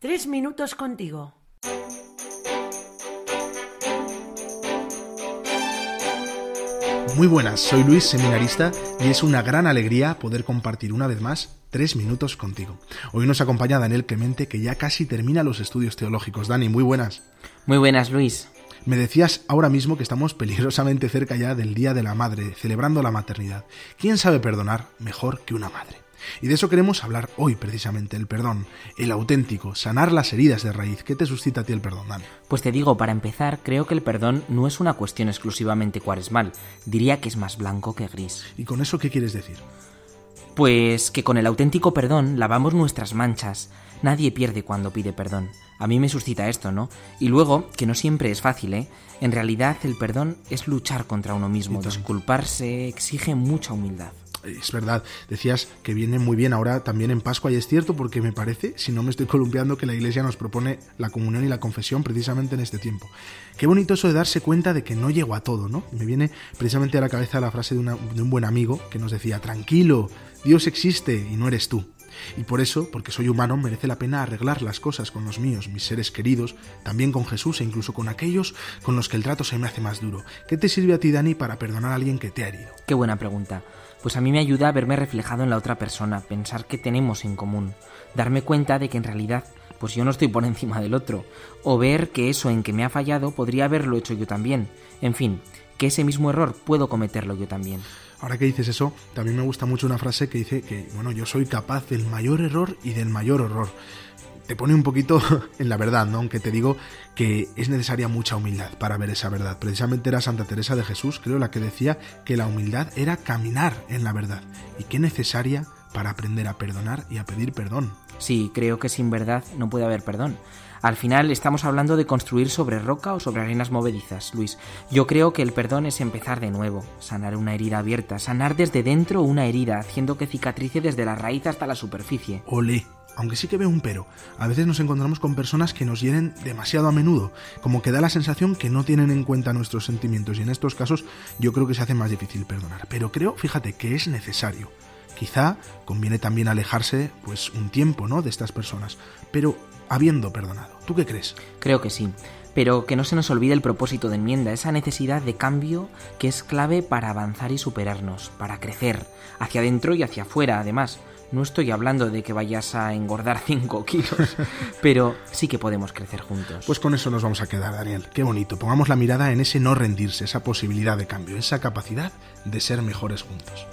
Tres minutos contigo. Muy buenas, soy Luis, seminarista, y es una gran alegría poder compartir una vez más tres minutos contigo. Hoy nos acompaña Daniel Clemente, que ya casi termina los estudios teológicos. Dani, muy buenas. Muy buenas, Luis. Me decías ahora mismo que estamos peligrosamente cerca ya del Día de la Madre, celebrando la maternidad. ¿Quién sabe perdonar mejor que una madre? Y de eso queremos hablar hoy precisamente, el perdón, el auténtico, sanar las heridas de raíz. ¿Qué te suscita a ti el perdón, Dan? Pues te digo, para empezar, creo que el perdón no es una cuestión exclusivamente cuaresmal. Diría que es más blanco que gris. ¿Y con eso qué quieres decir? Pues que con el auténtico perdón lavamos nuestras manchas. Nadie pierde cuando pide perdón. A mí me suscita esto, ¿no? Y luego, que no siempre es fácil, ¿eh? En realidad el perdón es luchar contra uno mismo. Disculparse exige mucha humildad es verdad, decías que viene muy bien ahora también en Pascua y es cierto porque me parece, si no me estoy columpiando, que la Iglesia nos propone la comunión y la confesión precisamente en este tiempo. Qué bonito eso de darse cuenta de que no llego a todo, ¿no? Me viene precisamente a la cabeza la frase de, de un buen amigo que nos decía, tranquilo, Dios existe y no eres tú. Y por eso, porque soy humano, merece la pena arreglar las cosas con los míos, mis seres queridos, también con Jesús e incluso con aquellos con los que el trato se me hace más duro. ¿Qué te sirve a ti, Dani, para perdonar a alguien que te ha herido? Qué buena pregunta. Pues a mí me ayuda a verme reflejado en la otra persona, pensar que tenemos en común, darme cuenta de que en realidad pues yo no estoy por encima del otro, o ver que eso en que me ha fallado podría haberlo hecho yo también. En fin, que ese mismo error puedo cometerlo yo también. Ahora que dices eso, también me gusta mucho una frase que dice que, bueno, yo soy capaz del mayor error y del mayor horror. Te pone un poquito en la verdad, ¿no? Aunque te digo que es necesaria mucha humildad para ver esa verdad. Precisamente era Santa Teresa de Jesús, creo, la que decía que la humildad era caminar en la verdad. Y qué necesaria para aprender a perdonar y a pedir perdón. Sí, creo que sin verdad no puede haber perdón. Al final estamos hablando de construir sobre roca o sobre arenas movedizas, Luis. Yo creo que el perdón es empezar de nuevo, sanar una herida abierta, sanar desde dentro una herida, haciendo que cicatrice desde la raíz hasta la superficie. Ole, aunque sí que veo un pero. A veces nos encontramos con personas que nos hieren demasiado a menudo, como que da la sensación que no tienen en cuenta nuestros sentimientos y en estos casos yo creo que se hace más difícil perdonar. Pero creo, fíjate, que es necesario. Quizá conviene también alejarse pues un tiempo, ¿no? de estas personas, pero habiendo perdonado. ¿Tú qué crees? Creo que sí. Pero que no se nos olvide el propósito de enmienda, esa necesidad de cambio que es clave para avanzar y superarnos, para crecer, hacia adentro y hacia afuera, además. No estoy hablando de que vayas a engordar 5 kilos, pero sí que podemos crecer juntos. Pues con eso nos vamos a quedar, Daniel. Qué bonito. Pongamos la mirada en ese no rendirse, esa posibilidad de cambio, esa capacidad de ser mejores juntos.